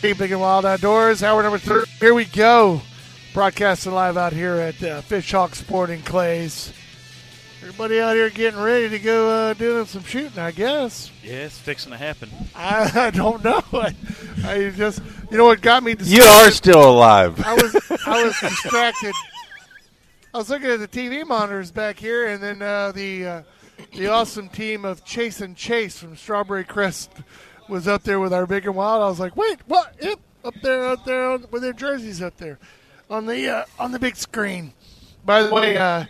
Big and Wild Outdoors, hour number three. Here we go. Broadcasting live out here at uh, Fish Hawk Sporting Clays. Everybody out here getting ready to go uh, doing some shooting, I guess. Yeah, it's fixing to happen. I, I don't know. I, I just, you know what got me You are still alive. I was, I was distracted. I was looking at the TV monitors back here, and then uh, the uh, the awesome team of Chase and Chase from Strawberry Crest was up there with our big and wild. I was like, wait, what? Yep, up there, up there with their jerseys up there on the uh, on the big screen. By the way, uh,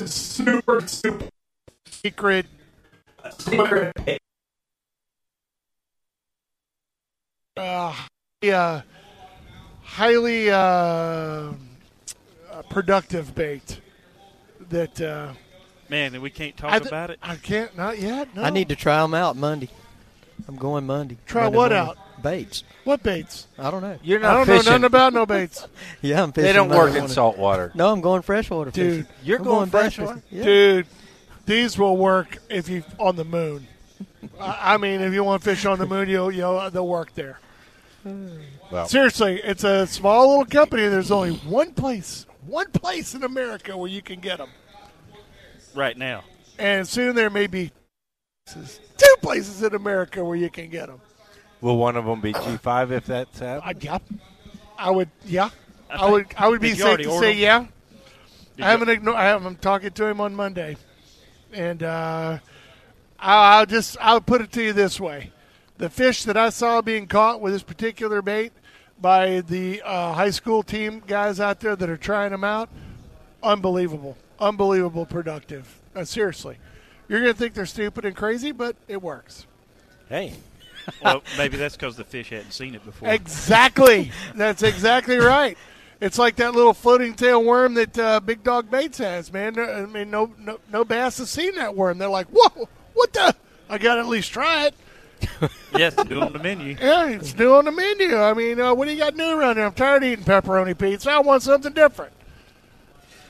is super, super secret. Secret. Uh, yeah, highly uh, uh, productive bait that uh, Man, and we can't talk th- about it. I can't not yet. No. I need to try them out Monday. I'm going Monday. Try Monday what morning. out? Baits. what baits. I don't know. You're not. I don't fishing. know nothing about no baits, Yeah, I'm fishing. they don't Monday work in morning. salt water. No, I'm going freshwater Dude, fishing. you're I'm going bass freshwater? Yeah. dude. These will work if you on the moon. I I mean, if you want to fish on the moon, you'll you know they'll work there. Well, Seriously, it's a small little company. There's only one place, one place in America where you can get them, Right now. and soon there may be two places in America where you can get them. will one of them be G5 if that's happening? I, yeah, I would. Yeah, I I, would. I would be did safe to say them? yeah. Did I haven't ignored. I have, I'm talking to him on Monday, and uh, I'll, I'll just I'll put it to you this way: the fish that I saw being caught with this particular bait by the uh, high school team guys out there that are trying them out, unbelievable, unbelievable productive. Uh, seriously, you're gonna think they're stupid and crazy, but it works. Hey, Well, maybe that's because the fish hadn't seen it before. Exactly. That's exactly right. It's like that little floating tail worm that uh, Big Dog Baits has, man. I mean, no, no, no bass has seen that worm. They're like, whoa, what the? I got to at least try it. yes, do on the menu. Yeah, it's new on the menu. I mean, uh, what do you got new around here? I'm tired of eating pepperoni pizza. I want something different.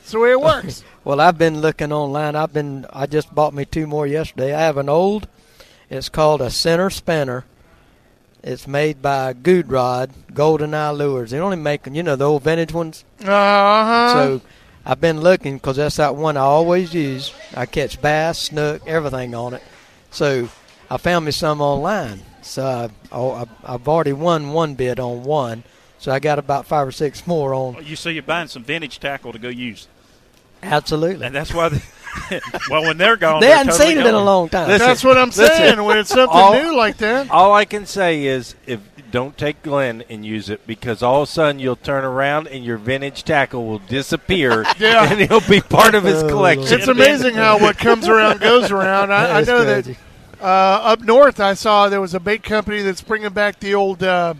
It's the way it works. Well, I've been looking online. I've been. I just bought me two more yesterday. I have an old. It's called a center spinner. It's made by Gudebrod Golden Eye Lures. They only make you know the old vintage ones. Uh huh. So I've been looking because that's that one I always use. I catch bass, snook, everything on it. So I found me some online. So I, oh, I, I've already won one bid on one. So I got about five or six more on. You see, you're buying some vintage tackle to go use, Absolutely. and that's why. They, well, when they're gone, They they're hadn't totally seen it in a long time. Listen, That's what I'm listen. saying. When it's something All- new like that. all I can say is if don't take Glenn and use it because all of a sudden you'll turn around and your vintage tackle will disappear Yeah. and it'll be part of his Oh, collection. It's amazing how what comes around goes around. I, I That is know that uh, up north, I saw there was a bait company that's bringing back the old. Uh,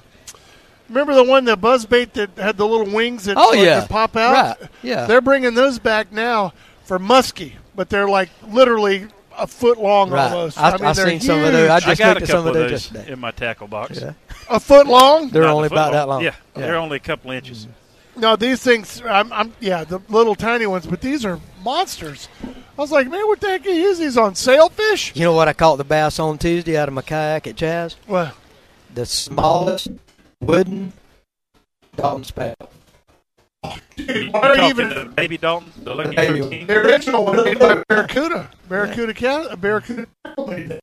remember the one, the buzz bait that had the little wings that, Oh, like, yeah. that pop out? Right. Yeah. They're bringing those back now for muskie, but they're like literally a foot long Right. almost. I- mean, I've they're some of those. I huge. I just got a some couple of of those those in my tackle box. Yeah. a foot long. They're Not only the about foot that long. Yeah, Yeah. they're only a couple inches. Mm-hmm. No, these things. I'm, I'm yeah, the little tiny ones, but these are monsters. I was like, man, what the heck do you use these on sailfish? You know what I caught the bass on Tuesday out of my kayak at Chaz? Well, The smallest wooden Dalton spout. Dude, why are you even to Baby Dalton, the Lucky Baby. King. The original one made by Barracuda. Barracuda cat. Barracuda. Wooden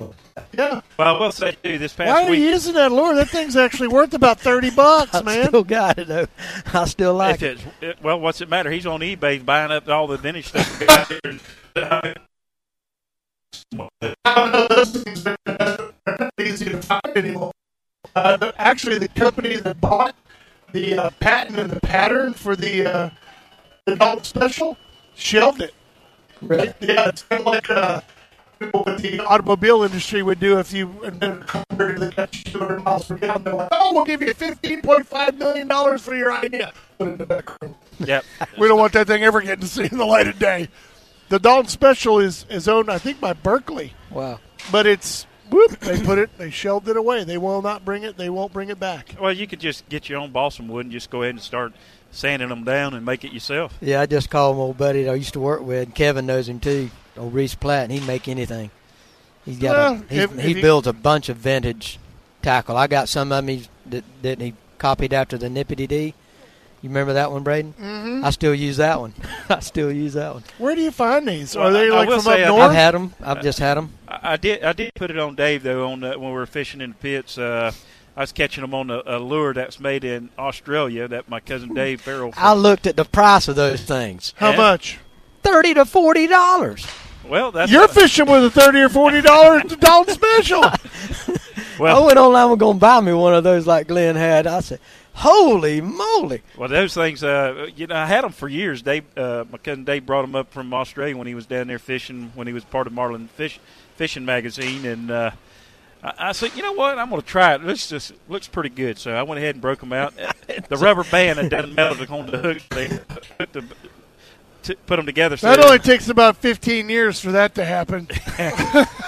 one. Yeah. Well, I will say too, this past Why are week, you using that lure? That thing's actually worth about thirty bucks, I man. still got it though. I still like it. it's, it, well, what's it matter? He's on eBay buying up all the vintage stuff. out there. I don't know those things are easy to find anymore. Uh, the- actually, the company that bought the uh, patent and the pattern for the uh, the Dalton Special shelved it. Really? Yeah, it's kind of like uh, what the automobile industry would do if you invented a car that got you 200 miles per gallon. They're like, oh, we'll give you $15.5 million for your idea. Put it in the back room. Yep. We don't want that thing ever getting to see in the light of day. The Dalton Special is, is owned, I think, by Berkley, Wow. but it's whoop, they put it, they shelved it away. They will not bring it. They won't bring it back. Well, you could just get your own balsam wood and just go ahead and start sanding them down and make it yourself. Yeah, I just called my old buddy that I used to work with. Kevin knows him too. Old Reese Platt, and he'd make anything. He's got Well, a, he's, if- if he you- builds a bunch of vintage tackle. I got some of them he's, that, that he copied after the Nippity D. You remember that one, Braden? Mm-hmm. I still use that one. I still use that one. Where do you find these? Well, Are they I- I like from up north? I've had them. I've just had them. I, I did. I did put it on Dave though. On the, when we were fishing in the pits, uh, I was catching them on a, a lure that's made in Australia that my cousin Dave Farrell. I looked at the price of those things. How Yeah. much? Thirty to forty dollars. well, that's You're fishing with a thirty or forty dollar Dalton Special. well. I went online. We're gonna buy me one of those like Glenn had. I said, "Holy moly!" Well, those things, uh, you know, I had them for years. Dave, uh, my cousin Dave brought them up from Australia when he was down there fishing, when he was part of Marlin Fish Fishing Magazine, and uh, I, I said, you know what, I'm going to try it. This just looks pretty good. So I went ahead and broke them out. the rubber band had done melted on the hook. They hooked them, t- put them together. So That only takes about fifteen years for that to happen.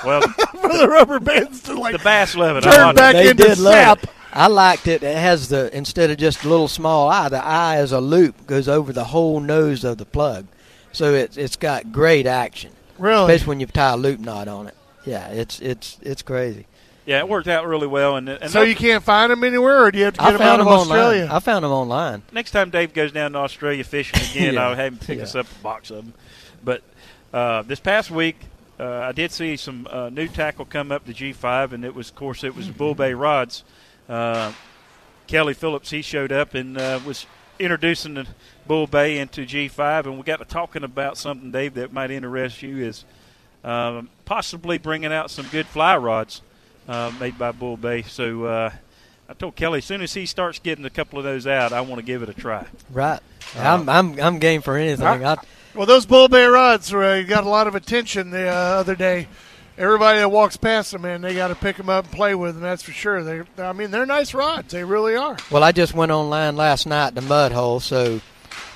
well, for the rubber bands to like the bass love it. I turn back they into did love sap. it. I liked it. It has the instead of just a little small eye, the eye is a loop goes over the whole nose of the plug, so it's it's got great action, Really? especially when you tie a loop knot on it. Yeah, it's it's it's crazy. Yeah, it worked out really well. And, and So you can't find them anywhere, or do you have to get I them found out them of Australia? online. I found them online. next time Dave goes down to Australia fishing again, Yeah. I'll have him pick Yeah. us up a box of them. But uh, this past week, uh, I did see some uh, new tackle come up to G5, and it was, of course, it was Bull Bay rods. Uh, Kelly Phillips, he showed up and uh, was introducing the Bull Bay into G5, and we got to talking about something, Dave, that might interest you is um, possibly bringing out some good fly rods uh, made by Bull Bay. So uh, I told Kelly as soon as he starts getting a couple of those out, I want to give it a try. Right. I'm I'm I'm game for anything. I, Well, those Bull Bay rods uh, got a lot of attention the uh, other day. Everybody that walks past them, man, they got to pick them up and play with them. That's for sure. They, I mean, they're nice rods. They really are. well, I just went online last night to Mud Hole, so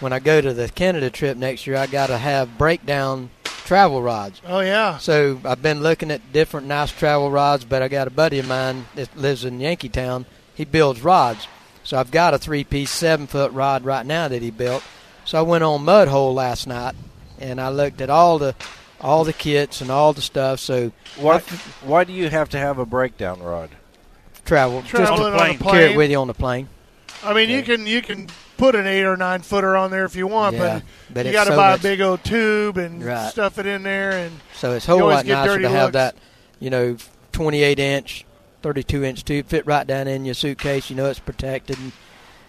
when I go to the Canada trip next year, I got to have breakdown travel rods. Oh yeah. So I've been looking at different nice travel rods, but I got a buddy of mine that lives in Yankeetown. He builds rods. So I've got a three piece seven foot rod right now that he built. So I went on Mud Hole last night and I looked at all the all the kits and all the stuff. So Why, why do you have to have a breakdown rod? travel, Traveling on a plane. just carry it with you on the plane. I mean, you can you can put an eight or nine footer on there if you want, Yeah, but, but you got to so buy much- a big old tube and Right. stuff it in there. And So it's a whole always lot get nicer dirty to have that, you know, 28 inch, 32 inch tube fit right down in your suitcase. You know it's protected, and,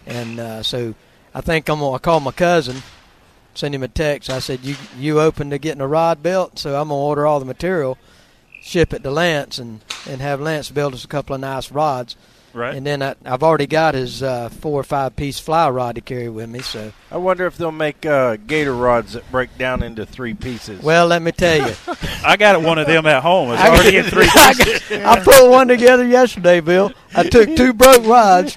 and uh, so I think I'm gonna call my cousin, send him a text. I said you you open to getting a rod built, so I'm gonna order all the material, ship it to Lance, and and have Lance build us a couple of nice rods. Right. And then I, I've already got his uh, four or five piece fly rod to carry with me. So I wonder if they'll make uh, gator rods that break down into three pieces. well, let me tell you. I got one of them at home. It's I- already in three I, pieces. I put one together yesterday, Bill. I took two broke rods,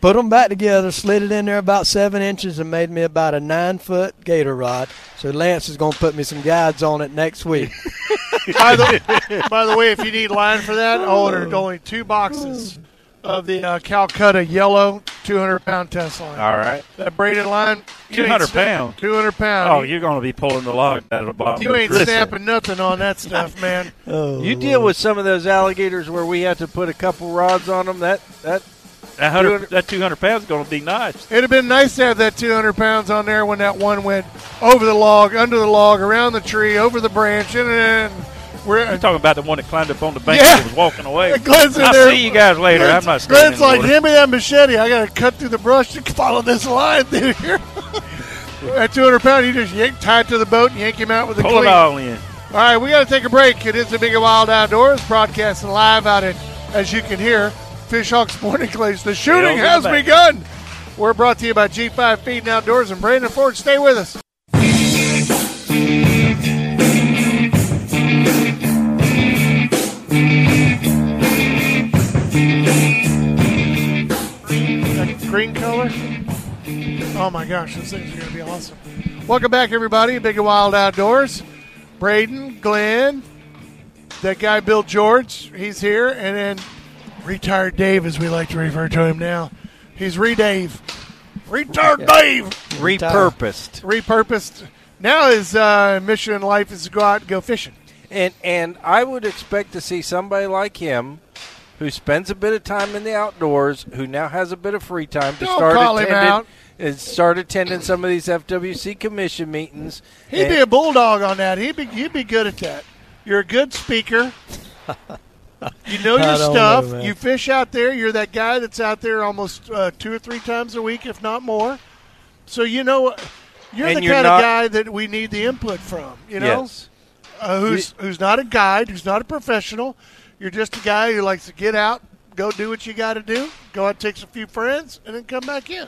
put them back together, slid it in there about seven inches, and made me about a nine foot gator rod. So Lance is going to put me some guides on it next week. by the by the way, if you need line for that, I ordered only two boxes of the uh, Calcutta yellow 200 pound test line. All right. That braided line, 200 pound. 200 pound. Oh, you're going to be pulling the log out of the bottom. you ain't snapping nothing on that stuff, man. Oh, you deal with some of those alligators where we had to put a couple rods on them. That that That, 100, that 200 pounds is going to be nice. It'd have been nice to have that 200 pounds on there when that one went over the log, under the log, around the tree, over the branch, and then we're You're talking about the one that climbed up on the bank Yeah. and was walking away. Glenn's in I'll there. see you guys later. I'm not staying Glenn's like, hand me that machete. I got to cut through the brush to follow this line through here. At 200 pound, you just yank, tie it to the boat and yank him out with a Pull cleat. it all in. All right, we got to take a break. It is the Big and Wild Outdoors broadcasting live out at, as you can hear, Fishhawk Sporting Clays. The shooting has back. begun. We're brought to you by G5 Feed and Outdoors and Brandon Ford. Stay with us. That green color. Oh my gosh, those things are going to be awesome. Welcome back, everybody. Big and Wild Outdoors. Braden, Glenn, that guy Bill George, he's here, and then retired Dave, as we like to refer to him now. He's re-Dave. Retired Dave. Repurposed. Repurposed. Now his uh, mission in life is to go out and go fishing. And and I would expect to see somebody like him who spends a bit of time in the outdoors, who now has a bit of free time to Don't start call him attending out. and start attending some of these FWC commission meetings. He'd And- be a bulldog on that. He'd be he'd be good at that. You're a good speaker. You know your stuff. know, you fish out there. You're that guy that's out there almost uh, two or three times a week, if not more. So you know you're And the you're kind not- of guy that we need the input from. You know, yes. uh, who's who's not a guide, who's not a professional. You're just a guy who likes to get out, go do what you got to do, go out, take a few friends, and then come back in.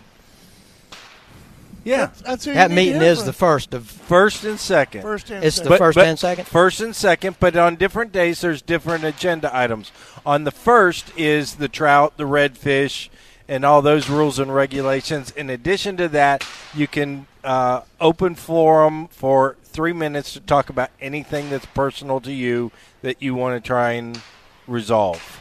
Yeah. That's, that's who you That need meeting hear is from. the first of. First and second. first and It's second. the first and second? First and second, but on different days there's different agenda items. On the first is the trout, the redfish, and all those rules and regulations. In addition to that, you can uh, open forum for three minutes to talk about anything that's personal to you that you want to try and resolve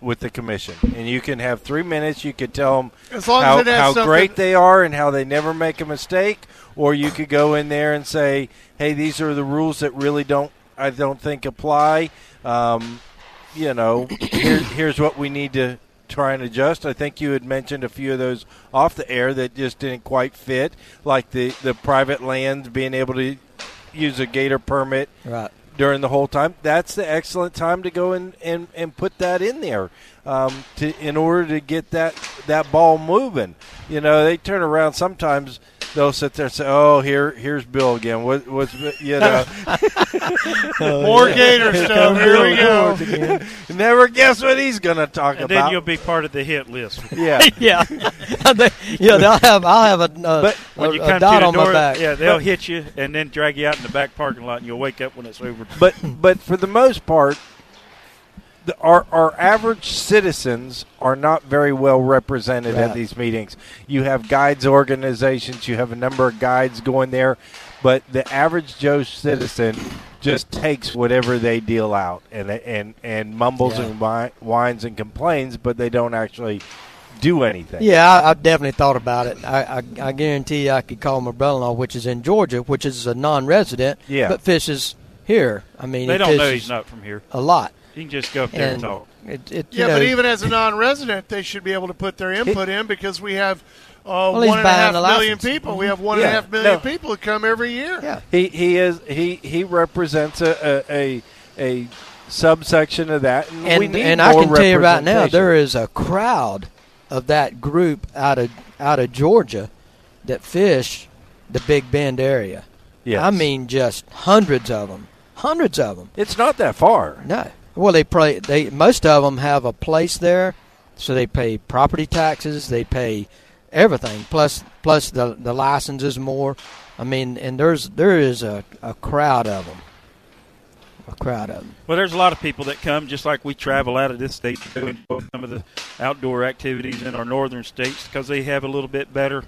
with the commission. And you can have three minutes. You could tell them As long how, as how something- great they are and how they never make a mistake, or you could go in there and say, "Hey, these are the rules that really don't I don't think apply." Um, you know, here, here's what we need to try and adjust. I think you had mentioned a few of those off the air that just didn't quite fit, like the the private lands being able to use a gator permit Right. During the whole time. That's the excellent time to go and, and, and put that in there um, to in order to get that that ball moving. You know, they turn around sometimes. They'll sit there and say, "Oh, here, here's Bill again." What, what's you know? More gator stuff. Here we go. never guess what he's going to talk And about. then you'll be part of the hit list. yeah, Yeah. They- yeah, they'll have, I'll have a, uh, But When a, you a come dot to the on door, my back. yeah, they'll But- hit you and then drag you out in the back parking lot, and you'll wake up when it's over. but but for the most part, the, our our average citizens are not very well represented at these meetings. You have guides organizations, you have a number of guides going there, but the average Joe citizen just takes whatever they deal out and and and mumbles Yeah. and whi- whines and complains, but they don't actually do anything. Yeah, I, I've definitely thought about it. I, I, I guarantee I could call my brother-in-law, which is in Georgia, which is a non-resident, Yeah. but fishes here. I mean, They don't know he's not from here. a lot. You can just go up there and, And talk. it, it, Yeah, know, but even as a non-resident, they should be able to put their input in because we have uh, Well, he's one and a half buying million license. people. We have one and a half million no. people that come every year. yeah, He he is he he represents a a, a, a subsection of that, and, we and need and I can tell you right now, there is a crowd of that group out of out of Georgia that fish the Big Bend area. Yes. I mean, just hundreds of them, hundreds of them. it's not that far. No. Well, they pay. They most of them have a place there, so they pay property taxes. They pay everything plus plus the the licenses more. I mean, and there's there is a, a crowd of them. A crowd of them. Well, there's a lot of people that come, just like we travel out of this state to and some of the outdoor activities in our northern states because they have a little bit better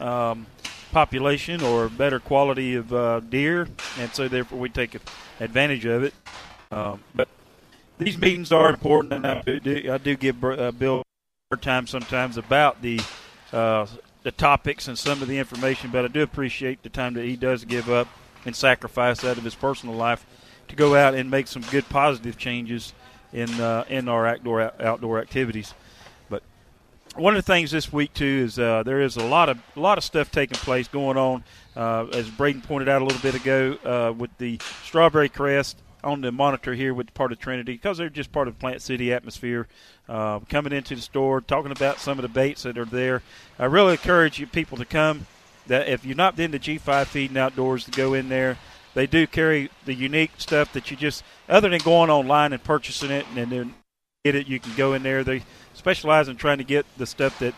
um, population or better quality of uh, deer, and so therefore we take advantage of it. Um, but these meetings are important, and I do, I do give uh, Bill time sometimes about the uh, the topics and some of the information, but I do appreciate the time that he does give up and sacrifice out of his personal life to go out and make some good positive changes in uh, in our outdoor outdoor activities. But one of the things this week too is uh, there is a lot of a lot of stuff taking place going on, uh, as Braden pointed out a little bit ago uh, with the strawberry crest on the monitor here with part of Trinity because they're just part of Plant City atmosphere. Uh, coming into the store, talking about some of the baits that are there. I really encourage you people to come. That if you've not been to G5 Feed and Outdoors, to go in there. They do carry the unique stuff that you just, other than going online and purchasing it and then get it. You can go in there. They specialize in trying to get the stuff that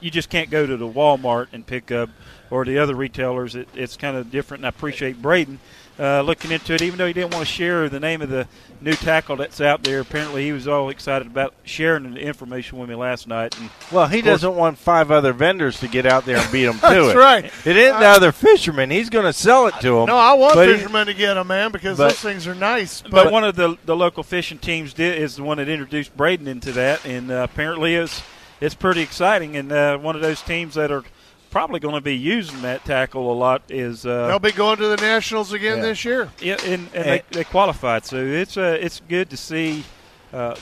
you just can't go to the Walmart and pick up or the other retailers. It, it's kind of different, and I appreciate Braden uh, looking into it. Even though he didn't want to share the name of the new tackle that's out there, apparently he was all excited about sharing the information with me last night. And Well, he doesn't want five other vendors to get out there and beat him to That's it. That's right. It isn't the other fishermen. He's going to sell it to them. No, I want but he- fishermen to get them, man, because but- those things are nice. but, But, one of the the local fishing teams did is the one that introduced Braden into that, and uh, apparently it's it's pretty exciting. And uh, one of those teams that are probably going to be using that tackle a lot is uh, they'll be going to the Nationals again Yeah. this year. Yeah, and, and Eh. they, they qualified, so it's uh, it's good to see. Uh,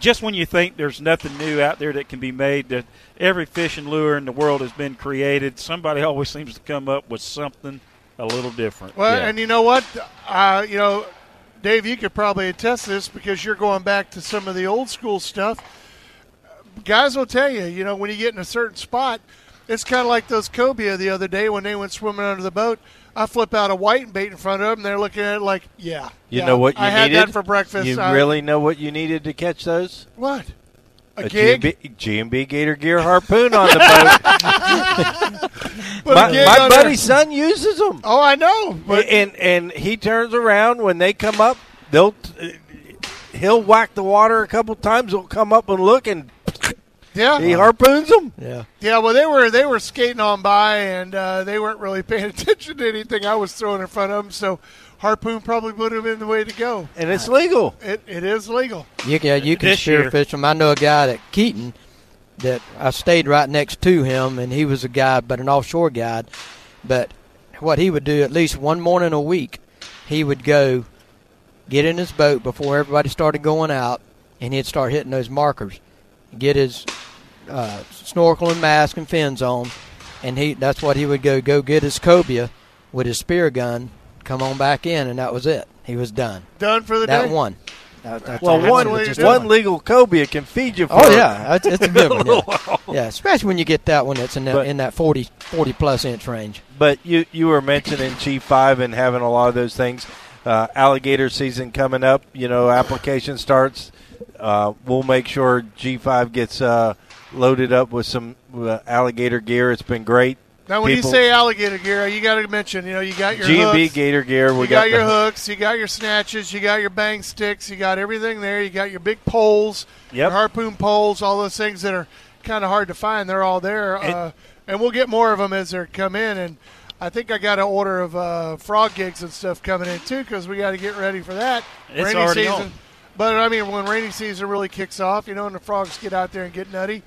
just when you think there's nothing new out there that can be made, that every fishing lure in the world has been created, somebody always seems to come up with something a little different. Well, Yeah. and you know what? Uh, you know, Dave, you could probably attest this because you're going back to some of the old school stuff. Guys will tell you, you know, when you get in a certain spot, it's kind of like those cobia the other day when they went swimming under the boat. I flip out a white bait in front of them. They're looking at it like, yeah. You yeah, know what you I had needed that for breakfast. You I- really know what you needed to catch those? What? A, A gig? G&B, G&B Gator Gear harpoon on the boat. My my buddy's son uses them. Oh, I know. But and and he turns around when they come up. They'll uh, he'll whack the water a couple times. He'll come up and look, and yeah, he harpoons them. Yeah. Yeah, well, they were they were skating on by, and uh, they weren't really paying attention to anything I was throwing in front of them. So, harpoon probably would have been the way to go. And it's legal. It, it is legal. You can you can This year. spearfish them. I know a guy at Keaton that I stayed right next to him, and he was a guide, but an offshore guide. But what he would do at least one morning a week, he would go get in his boat before everybody started going out, and he'd start hitting those markers, get his uh, snorkel and mask and fins on, and he that's what he would go go get his cobia with his spear gun, come on back in, and that was it. He was done. Done for the That day. one. That- that's Well, one the way just one it. legal cobia can feed you. For Oh yeah, it's, it's a good one. Yeah. yeah, especially when you get that one that's in that But- in that 40, 40 plus inch range. But you you were mentioning G five and having a lot of those things. Uh, alligator season coming up. You know, application starts. Uh, we'll make sure G five gets uh, loaded up with some uh, alligator gear. It's been great. Now, when People- you say alligator gear, you got to mention, you know, you got your G and B hooks, Gator gear. We you got, the- your hooks, you got your snatches, you got your bang sticks, you got everything there. You got your big poles, your Yep. harpoon poles, all those things that are kind of hard to find. They're all there, uh, and we'll get more of them as they come in. And I think I got an order of uh, frog gigs and stuff coming in too because we got to get ready for that. It's rainy already season. on. But I mean, when rainy season really kicks off, you know, and the frogs get out there and get nutty,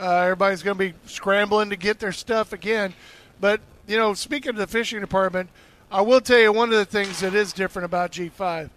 uh, everybody's going to be scrambling to get their stuff again. But you know, speaking of the fishing department, I will tell you one of the things that is different about G5.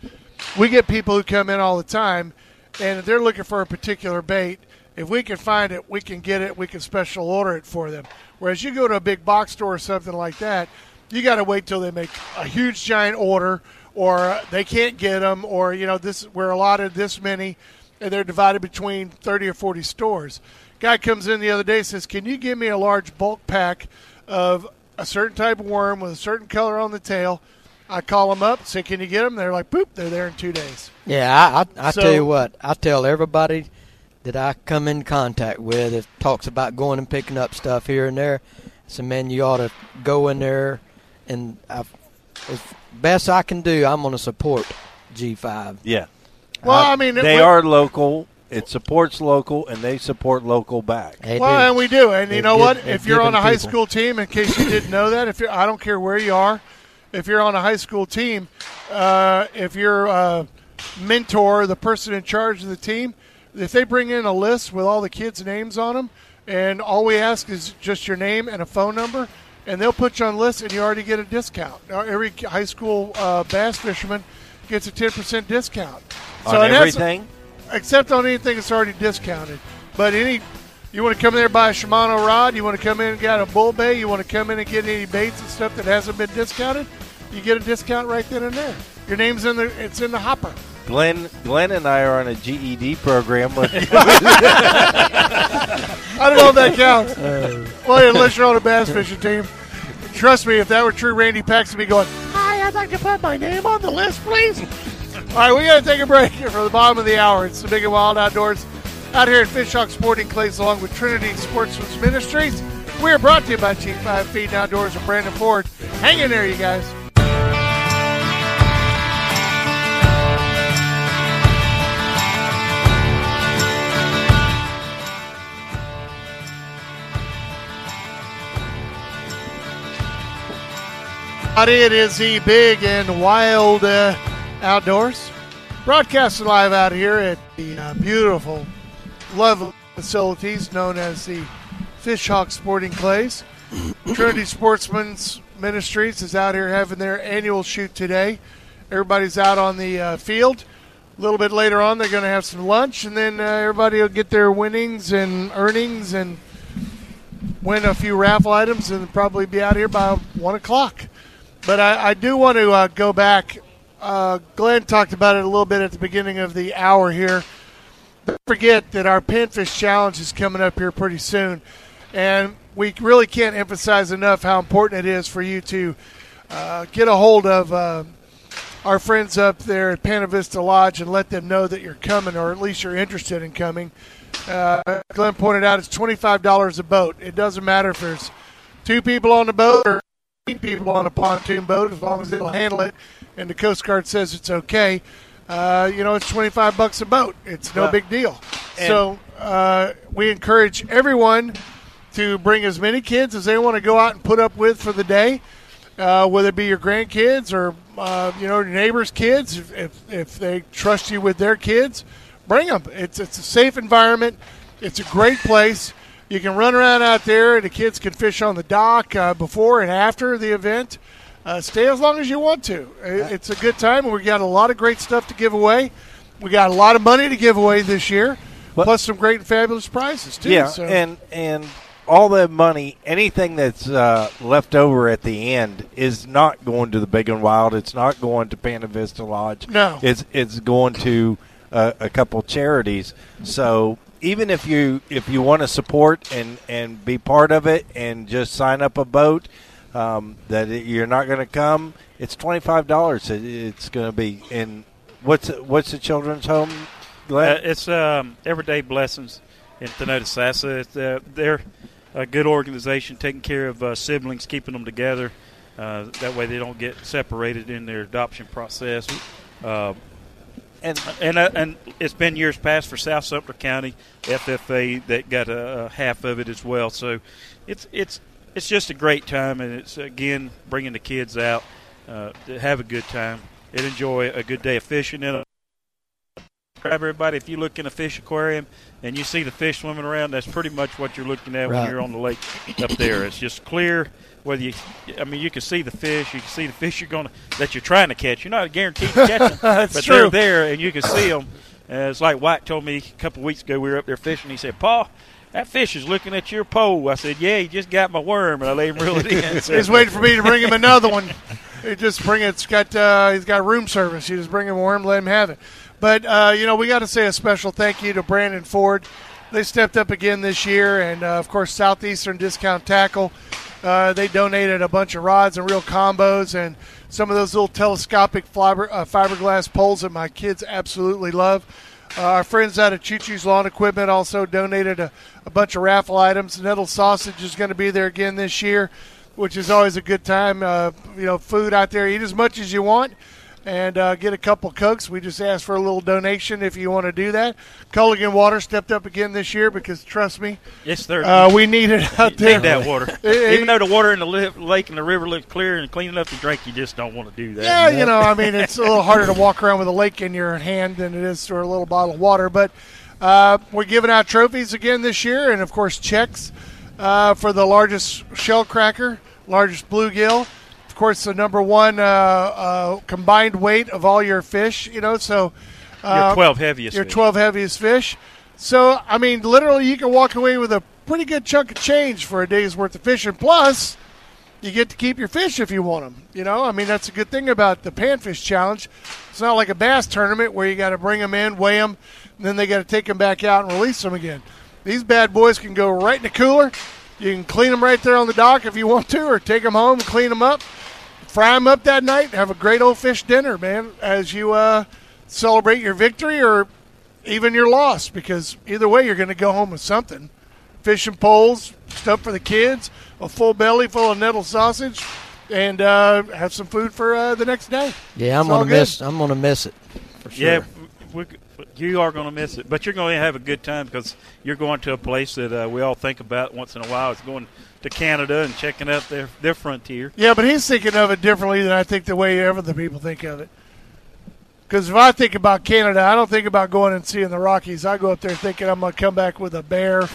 We get people who come in all the time, and if they're looking for a particular bait, if we can find it, we can get it. We can special order it for them. Whereas you go to a big box store or something like that, you got to wait till they make a huge giant order, or they can't get them, or you know this we're allotted this many, and they're divided between thirty or forty stores. Guy comes in the other day and says, "Can you give me a large bulk pack of a certain type of worm with a certain color on the tail?" I call them up, say, "Can you get them?" They're like, "Boop!" They're there in two days. Yeah, I, I, I So- tell you what, I tell everybody that I come in contact with that talks about going and picking up stuff here and there. So, man, you ought to go in there, and I, as best I can do, I'm going to support G5. Yeah. Well, Uh, I mean, they are local. It supports local, and they support local back. They Well, do. and we do, and They've you know giv- what? they've If you're on given a high people- school team, in case you didn't know that, if you're, I don't care where you are, if you're on a high school team, uh, if you're a mentor, the person in charge of the team, if they bring in a list with all the kids' names on them, and all we ask is just your name and a phone number, and they'll put you on list, and you already get a discount. Now, every high school uh, bass fisherman gets a 10% discount. On everything? except on anything that's already discounted. But any, you want to come in there and buy a Shimano rod, you want to come in and get a bull bay, you want to come in and get any baits and stuff that hasn't been discounted, you get a discount right then and there. Your name's in the, it's in the hopper. Glenn, Glenn and I are on a GED program. I don't know if that counts. Uh, well, unless you're on a bass fishing team. Trust me, if that were true, Randy Paxton would be going, Hi, I'd like to put my name on the list, please. All right, we got to take a break here for the bottom of the hour. It's the Big and Wild Outdoors out here at Fishhawk Sporting Clays along with Trinity Sportsman's Ministries. We are brought to you by G5 Feed and Outdoors and Brandon Ford. Hang in there, you guys. It is the big and wild uh, outdoors. Broadcasting live out here at the uh, beautiful, lovely facilities known as the Fishhawk Sporting Clays. Trinity Sportsman's Ministries is out here having their annual shoot today. Everybody's out on the uh, field. A little bit later on, they're going to have some lunch, and then uh, everybody will get their winnings and earnings and win a few raffle items and probably be out here by 1 o'clock. But I, I do want to uh, go back. Uh, Glenn talked about it a little bit at the beginning of the hour here. Don't forget that our Panfish Challenge is coming up here pretty soon. And we really can't emphasize enough how important it is for you to uh, get a hold of uh, our friends up there at Pana Vista Lodge and let them know that you're coming, or at least you're interested in coming. Uh, Glenn pointed out it's $25 a boat. It doesn't matter if there's two people on the boat or people on a pontoon boat as long as it'll handle it and the Coast Guard says it's okay. Uh, you know, it's 25 bucks a boat. It's no big deal. So uh, we encourage everyone to bring as many kids as they want to go out and put up with for the day, uh, whether it be your grandkids or, uh, you know, your neighbors' kids. If, if, if they trust you with their kids, bring them. It's, it's a safe environment. It's a great place. You can run around out there, and the kids can fish on the dock uh, before and after the event. Uh, stay as long as you want to. It's a good time, we got a lot of great stuff to give away. We got a lot of money to give away this year, Well- plus some great and fabulous prizes too. Yeah, so. and and all the money, anything that's uh, left over at the end, is not going to the Big and Wild. It's not going to Pana Vista Lodge. No. it's it's going to uh, a couple charities. So even if you if you want to support and and be part of it and just sign up a boat. Um, that you're not going to come. It's twenty five dollars. It, it's going to be in what's what's the children's home? Uh, it's um, Everyday Blessings in Thonotosassa. Uh, they're a good organization taking care of uh, siblings, keeping them together. Uh, that way they don't get separated in their adoption process. And and uh, and it's been years past for South Sumter County FFA that got a, a half of it as well. So it's it's it's just a great time, and it's again bringing the kids out uh, to have a good time and enjoy a good day of fishing. And grab everybody. If you look in a fish aquarium and you see the fish swimming around, that's pretty much what you're looking at when you're on the lake up there. It's just clear. Whether you, I mean, you can see the fish. You can see the fish you're going to that you're trying to catch. You're not guaranteed to catch them, That's but true. they're there and you can see them. Uh, it's like White told me a couple of weeks ago. We were up there fishing. He said, "Paul, that fish is looking at your pole." I said, "Yeah, he just got my worm," and I let him reel it in. So- He's waiting for me to bring him another one. He just bring it. It's got uh, he's got room service. You just bring him a worm, let him have it. But uh, you know, we got to say a special thank you to Brandon Ford. They stepped up again this year, and uh, of course Southeastern Discount Tackle. Uh, they donated a bunch of rods and reel combos, and some of those little telescopic fiber, uh, fiberglass poles that my kids absolutely love. Uh, our friends out of Choo Choo's Lawn Equipment also donated a, a bunch of raffle items. Nettle Sausage is going to be there again this year, which is always a good time. Uh, you know, food out there, eat as much as you want and uh, get a couple cooks. We just ask for a little donation if you want to do that. Culligan Water stepped up again this year because, trust me, Yes, sir. uh, we need it out there. need that water. It- Even though the water in the li- lake and the river looks clear and clean enough to drink, you just don't want to do that. Yeah, you know, I mean, it's a little harder to walk around with a lake in your hand than it is for a little bottle of water. But uh, we're giving out trophies again this year, and of course, checks uh, for the largest shell cracker, largest bluegill. Of course, the number one uh, uh, combined weight of all your fish. You know, so uh, Your 12 heaviest. your fish. 12 heaviest fish. So, I mean, literally, you can walk away with a pretty good chunk of change for a day's worth of fishing. Plus, you get to keep your fish if you want them. You know, I mean, that's a good thing about the Panfish Challenge. It's not like a bass tournament where you got to bring them in, weigh them, and then they got to take them back out and release them again. These bad boys can go right in the cooler. You can clean them right there on the dock if you want to, or take them home and clean them up, fry them up that night, have a great old fish dinner, man, as you uh, celebrate your victory or even your loss because either way you're going to go home with something. Fishing poles, stuff for the kids, a full belly full of nettle sausage, and uh, have some food for uh, the next day. Yeah, I'm It's gonna good. miss. I'm gonna miss it for sure. Yeah, we, you are going to miss it, but you're going to have a good time because you're going to a place that uh, we all think about once in a while. It's going to Canada and checking out their their frontier. Yeah, but he's thinking of it differently than I think the way ever the people think of it. Because if I think about Canada, I don't think about going and seeing the Rockies. I go up there thinking I'm going to come back with a bear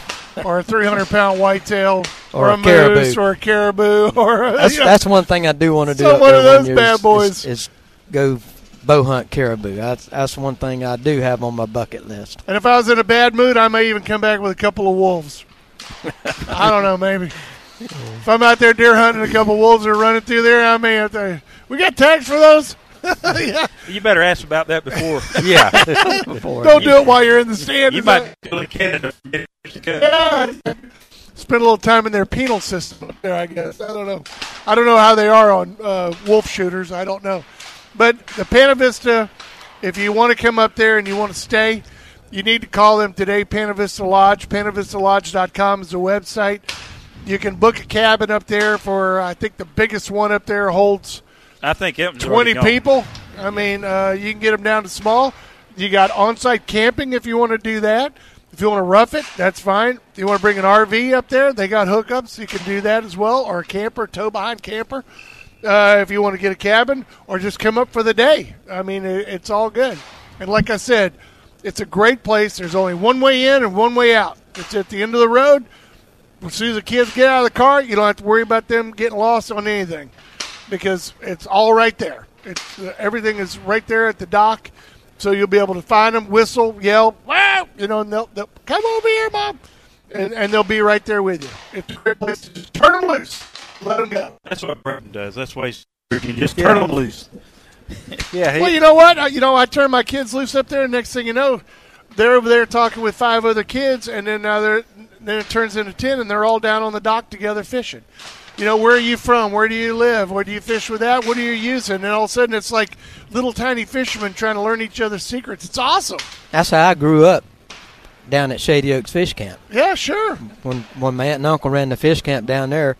or a 300 pound whitetail Or or, a a, moose caribou. or a caribou or a, That's you know, that's one thing I do want to do. So up one there of those year bad is- boys. is, is go bow hunt caribou. That's that's one thing I do have on my bucket list. And if I was in a bad mood, I may even come back with a couple of wolves. I don't know, maybe. If I'm out there deer hunting, a couple of wolves are running through there. I may have to. We got tags for those. yeah. You better ask about that before. Yeah. Before Don't do it while you're in the stand. you Is that- might go to Canada. from Yeah. Spend a little time in their penal system up there, I guess. I don't know. I don't know how they are on uh, wolf shooters. I don't know. But the Pana Vista, if you want to come up there and you want to stay, you need to call them today, Pana Vista Lodge. PanaVistaLodge.com is the website. You can book a cabin up there for, I think the biggest one up there holds I think 20 people. I mean, uh, you can get them down to small. You got on-site camping if you want to do that. If you want to rough it, that's fine. If you want to bring an RV up there, they got hookups. You can do that as well, or a camper, tow behind camper. Uh, if you want to get a cabin, or just come up for the day. I mean, it, it's all good. And like I said, it's a great place. There's only one way in and one way out. It's at the end of the road. As soon as the kids get out of the car, you don't have to worry about them getting lost on anything because it's all right there. It's uh, everything is right there at the dock, so you'll be able to find them, whistle, yell, wow, you know, and they'll, they'll come over here, mom, and, and they'll be right there with you. It's a great place to just turn them loose, let them go. That's what Burton does. That's why he's you just turn them loose. Yeah. He, Well, you know what? I, you know, I turn my kids loose up there, and next thing you know, they're over there talking with five other kids, and then now they're then it turns into ten, and they're all down on the dock together fishing. You know, where are you from? Where do you live? Where do you fish with that? What are you using? And all of a sudden, it's like little tiny fishermen trying to learn each other's secrets. It's awesome. That's how I grew up down at Shady Oaks Fish Camp. Yeah, sure. When when my aunt and uncle ran the fish camp down there,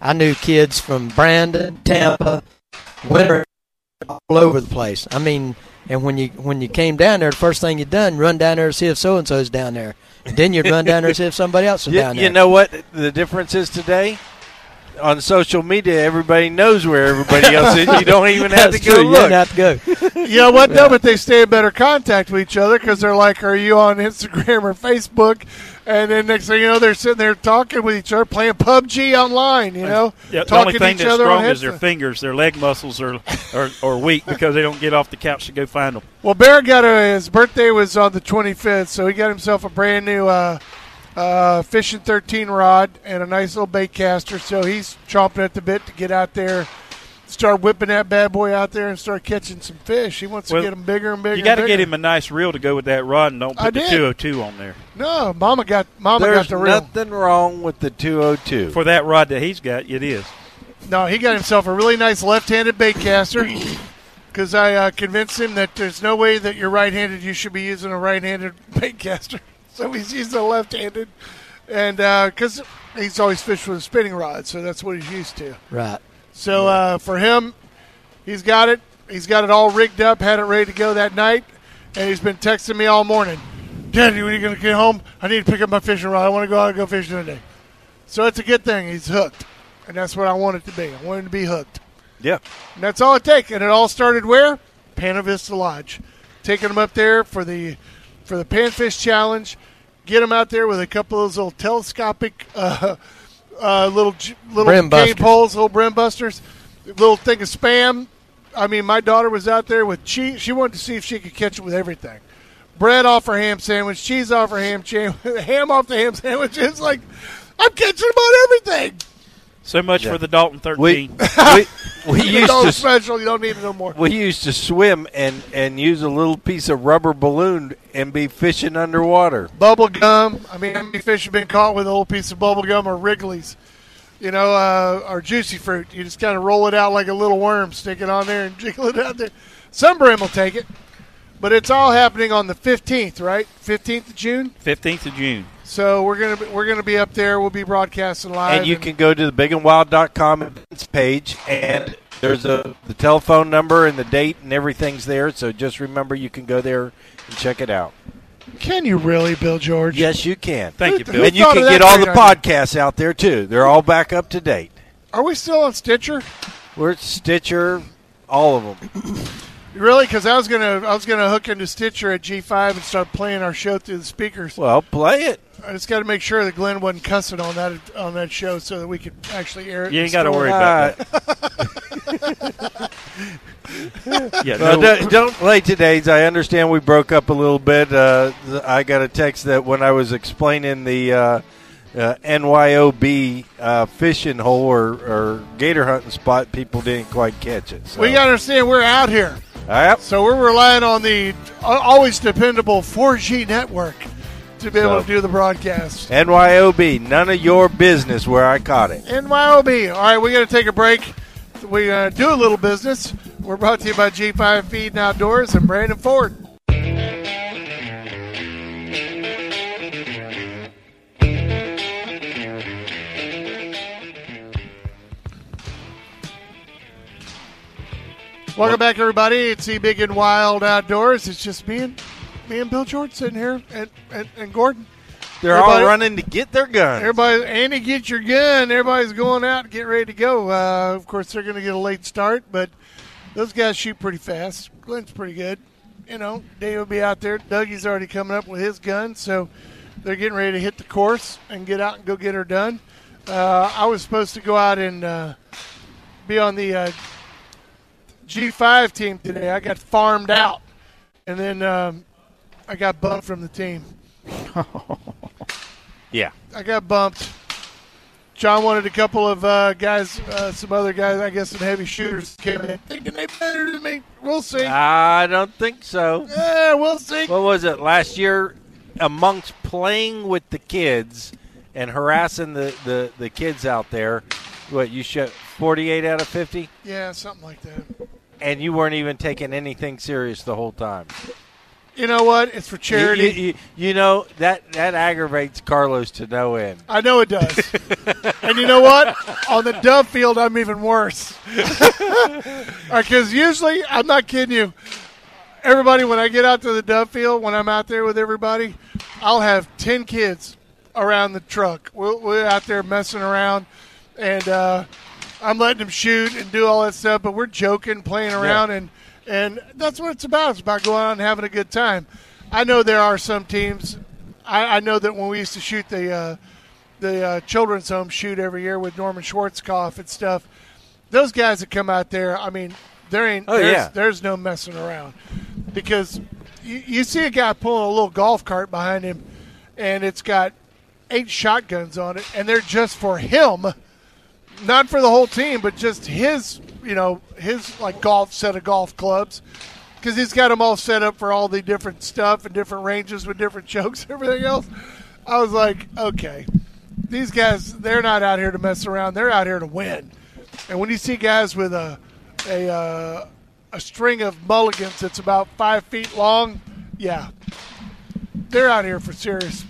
I knew kids from Brandon, Tampa, Winter, all over the place. I mean, and when you when you came down there, the first thing you done, run down there to see if so and so's down there. And then you'd run down there to see if somebody else was you, down there. you know what the difference is today? On social media, everybody knows where everybody else is. You don't even have to go true. You look. don't have to go. You know what, though? But they stay in better contact with each other because they're like, are you on Instagram or Facebook? And then next thing you know, they're sitting there talking with each other, playing PUBG online, you know? Yeah, the talking only to thing each that's other strong is their fingers. Their leg muscles are, are, are weak because they don't get off the couch to go find them. Well, Bear got a, his birthday was on the 25th, so he got himself a brand new uh, uh, fishing 13 rod and a nice little bait caster. So he's chomping at the bit to get out there, start whipping that bad boy out there, and start catching some fish. He wants Well, to get them bigger and bigger. You got to get him a nice reel to go with that rod, and don't I put the did. 202 on there. No, Mama got Mama There's got the reel. nothing wrong with the 202. For that rod that he's got, it is. No, he got himself a really nice left-handed bait caster because I uh, convinced him that there's no way that you're right-handed. You should be using a right-handed bait caster. So he's using a left-handed, and because he's always fished with a spinning rod, so that's what he's used to. Right. So uh, for him, he's got it. He's got it all rigged up, had it ready to go that night, and he's been texting me all morning. Daddy, when are you going to get home? I need to pick up my fishing rod. I want to go out and go fishing today. So it's a good thing. He's hooked, and that's what I want it to be. I want him to be hooked. Yeah. And that's all it takes. And it all started where? Panavista Lodge. Taking them up there for the for the Panfish Challenge. Get them out there with a couple of those little telescopic uh, uh, little little Brim game busters. poles, little brim busters, little thing of spam. I mean, my daughter was out there with cheese. She wanted to see if she could catch it with everything. Bread off her ham sandwich, cheese off her ham jam, ham off the ham sandwich. It's like I'm catching about everything. So much Yeah. for the Dalton 13. We, we, we used to special. You don't need it no more. we used to swim and and use a little piece of rubber balloon and be fishing underwater. bubble gum. I mean, how many fish have been caught with a little piece of bubble gum or Wrigley's, you know, uh, or juicy fruit? You just kind of roll it out like a little worm, stick it on there and jiggle it out there. Some brim will take it, But it's all happening on the 15th, right? 15th of June. 15th of June. So we're gonna be, we're gonna be up there. We'll be broadcasting live. And you can go to the bigandwild.com events page, and there's a the telephone number and the date and everything's there. So just remember, you can go there and check it out. Can you really, Bill George? Yes, you can. Thank you, Bill. And you can get all the podcasts out there too. They're all back up to date. Are we still on Stitcher? We're at Stitcher, all of them. Really? Because I was gonna I was gonna hook into Stitcher at G5 and start playing our show through the speakers. Well, play it. I just got to make sure that Glenn wasn't cussing on that on that show so that we could actually air it. You ain't got to worry about that. yeah, Well, no, don't, don't play today's. I understand we broke up a little bit. Uh, I got a text that when I was explaining the uh, uh, NYOB uh, fishing hole or, or gator hunting spot, people didn't quite catch it. So. We got to understand we're out here, Yep. so we're relying on the uh, always dependable 4G network to be able to do the broadcast. NYOB, none of your business where I caught it. NYOB. All right, we got to take a break. We're going to do a little business. We're brought to you by G5 Feed and Outdoors and Brandon Ford. Welcome back, everybody. It's the Big and Wild Outdoors. It's just me and me and Bill George sitting here, and, and, and Gordon. They're Everybody- all running to get their guns. Everybody, Andy, get your gun. Everybody's going out to get ready to go. Uh, of course, they're going to get a late start, but those guys shoot pretty fast. Glenn's pretty good. You know, Dave will be out there. Dougie's already coming up with his gun, so they're getting ready to hit the course and get out and go get her done. Uh, I was supposed to go out and uh, be on the uh, G5 team today. I got farmed out, and then um, I got bumped from the team. yeah. I got bumped. John wanted a couple of uh, guys, uh, some other guys, I guess, some heavy shooters came in thinking they better than me. We'll see. I don't think so. yeah, we'll see. What was it last year? Amongst playing with the kids and harassing the, the, the kids out there, what you shot 48 out of 50, Yeah, something like that. And you weren't even taking anything serious the whole time. You know what? It's for charity. You, you- you- know that that aggravates Carlos to no end. I know it does. and you know what? On the dove field, I'm even worse. Because usually, I'm not kidding you. Everybody, when I get out to the dove field, when I'm out there with everybody, I'll have 10 kids around the truck. We're, we're out there messing around, and uh, I'm letting them shoot and do all that stuff, but we're joking, playing around, and, and that's what it's about. It's about going out and having a good time. I know there are some teams. I, I know that when we used to shoot the uh, the uh, children's home shoot every year with Norman Schwarzkopf and stuff. Those guys that come out there, I mean, there ain't Oh, there's, yeah. there's no messing around because you, you see a guy pulling a little golf cart behind him, and it's got eight shotguns on it, and they're just for him, not for the whole team, but just his, you know, his like golf set of golf clubs. Because he's got them all set up for all the different stuff and different ranges with different chokes and everything else. I was like, okay, these guys, they're not out here to mess around. They're out here to win. And when you see guys with a a uh, a string of mulligans that's about five feet long, yeah, they're out here for serious.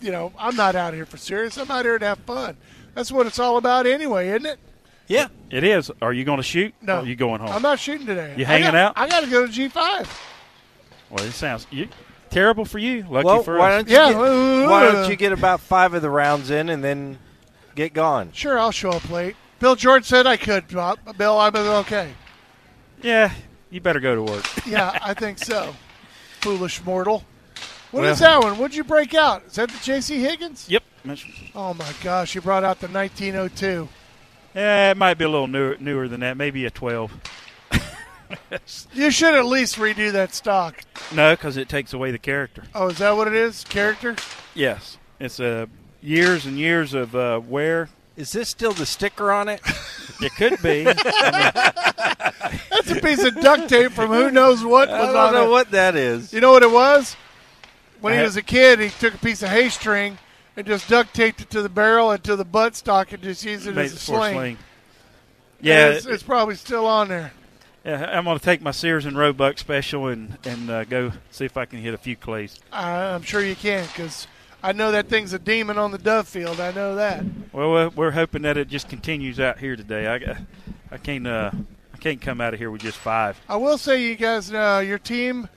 You know, I'm not out here for serious. I'm out here to have fun. That's what it's all about anyway, isn't it? Yeah. it is. Are you going to shoot? No, Or are you going home? I'm not shooting today. You I hanging got- out? I got to go to G5. Well, it sounds you, terrible for you. Lucky Well, for why us. don't you Yeah, get, why don't you get about five of the rounds in and then get gone? Sure, I'll show up late. Bill George said I could. Bob. Bill, I'm okay. Yeah, you better go to work. Yeah, I think so. Foolish mortal. What Well- is that one? What'd you break out? Is that the J.C. Higgins? yep. That's- Oh my gosh, you brought out the 1902. Yeah, it might be a little newer, newer than that. Maybe a 12. You should at least redo that stock. No, because it takes away the character. Oh, is that what it is? Character? Yes, it's uh, years and years of uh, wear. Is this still the sticker on it? It could be. That's a piece of duct tape from who knows what I was don't on know it. what that is. You know what it was? When he I- was a kid, he took a piece of hay string and just duct taped it to the barrel and to the buttstock and just used it Made as a it sling. sling. Yeah, it's, it's probably still on there. Yeah, I'm going to take my Sears and Roebuck special and and uh, go see if I can hit a few clays. I- I'm sure you can because I know that thing's a demon on the dove field. I know that. Well, we're- we're hoping that it just continues out here today. I I can't uh, I can't come out of here with just five. I will say, you guys, uh, your team,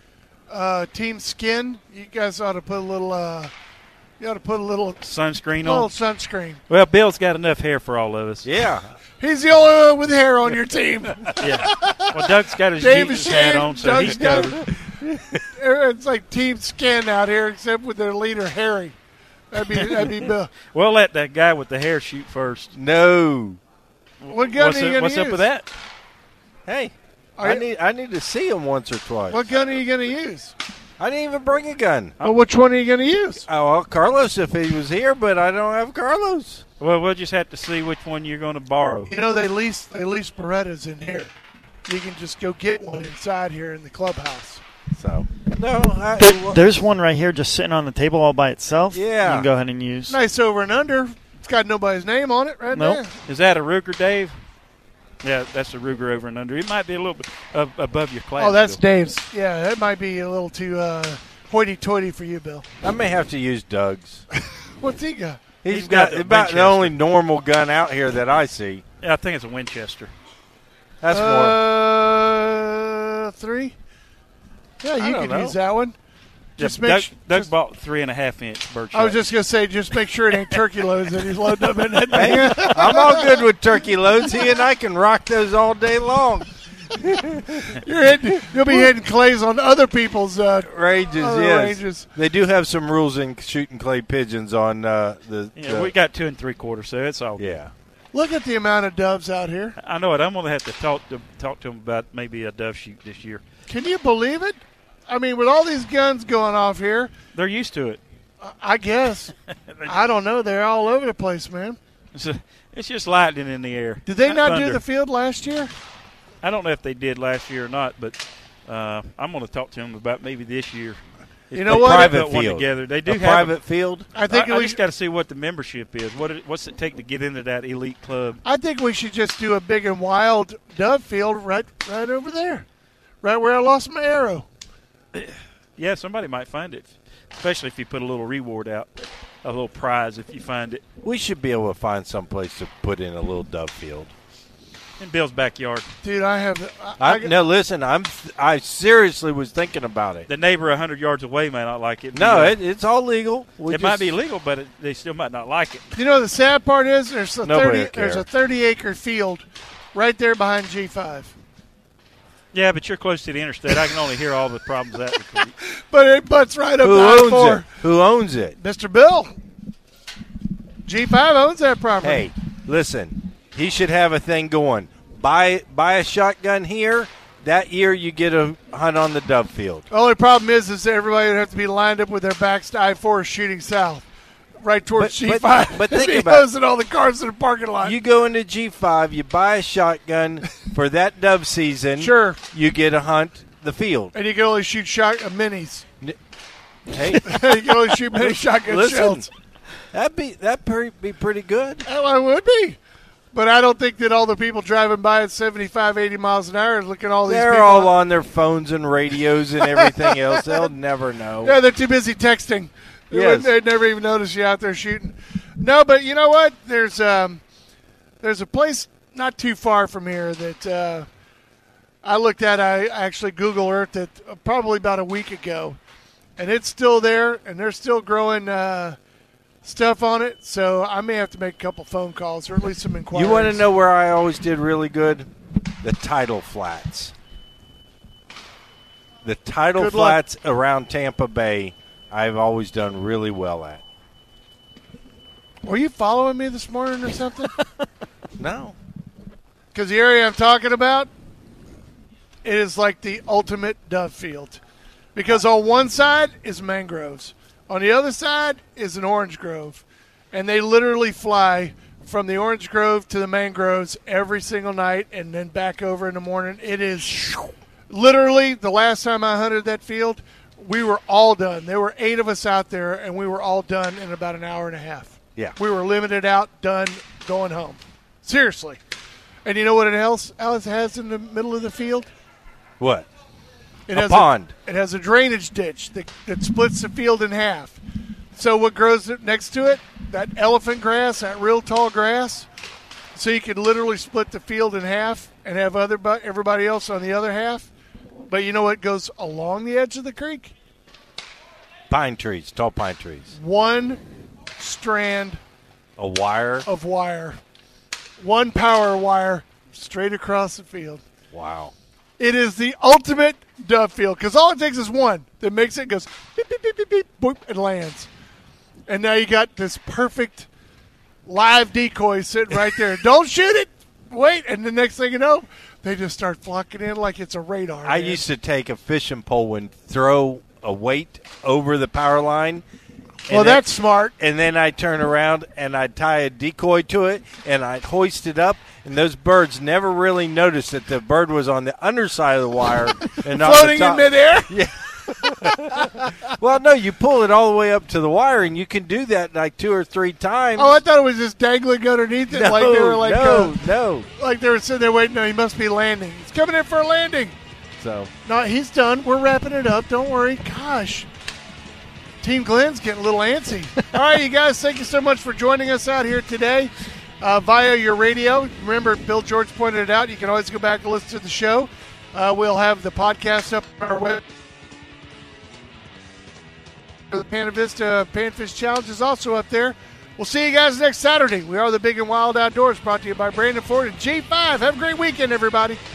uh, Team Skin, you guys ought to put a little. You ought to put a little Sunscreen a little on. sunscreen. Well, Bill's got enough hair for all of us. Yeah. He's the only one with hair on your team. Yeah. Well, Doug's got his Dave is Jesus hat on, so Doug's he's got- covered. it's like Team Skin out here, except with their leader Harry. That'd be that'd be Bill. We'll let that guy with the hair shoot first. No. What gun What's, are you it- going what's to use? up with that? Hey, Are I you- need I need to see him once or twice. What gun are you going to use? I didn't even bring a gun. Well, which one are you going to use? Oh, well, Carlos if he was here, but I don't have Carlos. Well, we'll just have to see which one you're going to borrow. You know they lease they lease Berettas in here. You can just go get one inside here in the clubhouse. So no, I, There, there's one right here just sitting on the table all by itself. Yeah. You can go ahead and use. Nice over and under. It's got nobody's name on it right Nope. there. Is that a Ruger, Dave? Yeah, that's a Ruger over and under. It might be a little bit ab- above your class. Oh, that's Bill. Dave's. Yeah, that might be a little too uh, hoity-toity for you, Bill. I may have to use Doug's. What's he got? He's He's got, got the about the only normal gun out here that I see. Yeah, I think it's a Winchester. That's more. uh, three. Yeah, you don't could know. use that one. Just Yeah, make Doug, su- Doug just- bought three and a half inch bird I was shot. just gonna say, just make sure it ain't turkey loads that he's loading up in that thing. Hey, I'm all good with turkey loads. He and I can rock those all day long. You're hitting, you'll be hitting clays on other people's uh, Ranges, other yes. ranges. They do have some rules in shooting clay pigeons on uh, the. yeah, the- we got two and three quarters, so it's all. good. yeah. Look at the amount of doves out here. I know it. I'm going to have to talk to talk to him about maybe a dove shoot this year. Can you believe it? I mean, with all these guns going off here, They're used to it. I guess. I don't know. They're all over the place, man. It's, a, it's just lightning in the air. Did they not do the field last year? I don't know if they did last year or not, but uh, I'm going to talk to them about maybe this year. If You know they what? Private put one field. together. They do a have private field. I think I, I we. just got to see what the membership is. What it, what's it take to get into that elite club? I think we should just do a big and wild dove field right, right over there, right where I lost my arrow. Yeah, somebody might find it, especially if you put a little reward out, a little prize if you find it We should be able to find some place to put in a little dove field. in Bill's backyard. Dude, I have. I, I, I, no, listen. I'm. I seriously was thinking about it. The neighbor a hundred yards away may not like it. No, it, it's all legal. We it might be legal, but it, they still might not like it. You know the sad part is there's a Nobody thirty there's a thirty acre field right there behind G five. Yeah, but you're close to the interstate. I can only hear all the problems that would create. But it butts right up Who to I owns four. it? Who owns it? Mr. Bill. G five owns that property. Hey, listen. He should have a thing going. Buy buy a shotgun here. That year you get a hunt on the dove field. Only problem is, is everybody would have to be lined up with their backs to I four shooting south, right towards But- G five. but think about it. hosing all the cars in the parking lot. You go into G5, you buy a shotgun for that dove season. sure, You get a hunt the field. and you can only shoot shot uh, minis. Hey, you can only shoot mini shotgun Listen. shells. that'd be that'd pre- be pretty good. Well, I would be. But I don't think that all the people driving by at 75, 80 miles an hour are looking at all these They're all on their phones and radios and everything else. They'll never know. Yeah, they're too busy texting. Yes. They'd never even notice you out there shooting. No, but you know what? There's um, there's a place not too far from here that uh, I looked at. I actually Google Earth it probably about a week ago, and it's still there, and they're still growing uh, stuff on it. So I may have to make a couple phone calls or at least some inquiries. You want to know where I always did really good? The tidal flats. The tidal Good luck. flats around Tampa Bay, I've always done really well at. Were you following me this morning or something? No. Because the area I'm talking about, it is like the ultimate dove field. Because on one side is mangroves, on the other side is an orange grove, and they literally fly from the orange grove to the mangroves every single night, and then back over in the morning. It is literally the last time I hunted that field, we were all done. There were eight of us out there, and we were all done in about an hour and a half. Yeah. We were limited out, done, going home. Seriously. And you know what it else Alice has in the middle of the field? What? It has A has pond. it has a drainage ditch that, that splits the field in half. So what grows next to it? That elephant grass, that real tall grass. So you can literally split the field in half and have other everybody else on the other half. But you know what goes along the edge of the creek? Pine trees, tall pine trees. One strand A wire. of wire, one power wire straight across the field. Wow. It is the ultimate dove field because all it takes is one that makes it goes beep beep beep beep beep boop and lands, and now you got this perfect live decoy sitting right there. Don't shoot it. Wait, and the next thing you know, they just start flocking in like it's a radar. I man. used to take a fishing pole and throw a weight over the power line. Well, then- that's smart. and then I turn around and I tie a decoy to it and I hoist it up. And those birds never really noticed that the bird was on the underside of the wire and not Floating in midair. Well, no, you pull it all the way up to the wire, and you can do that like two or three times. Oh, I thought it was just dangling underneath it, no, like they were like no, uh, no. like they were sitting there waiting. No, he must be landing. He's coming in for a landing. So No, he's done. We're wrapping it up. Don't worry. Gosh. Team Glenn's getting a little antsy. All right, you guys, thank you so much for joining us out here today uh, via your radio. Remember, Bill George pointed it out. You can always go back and listen to the show. Uh, we'll have the podcast up on our web. The Pana Vista Panfish Challenge is also up there. We'll see you guys next Saturday. We are the Big and Wild Outdoors, brought to you by Brandon Ford and G5. Have a great weekend, everybody.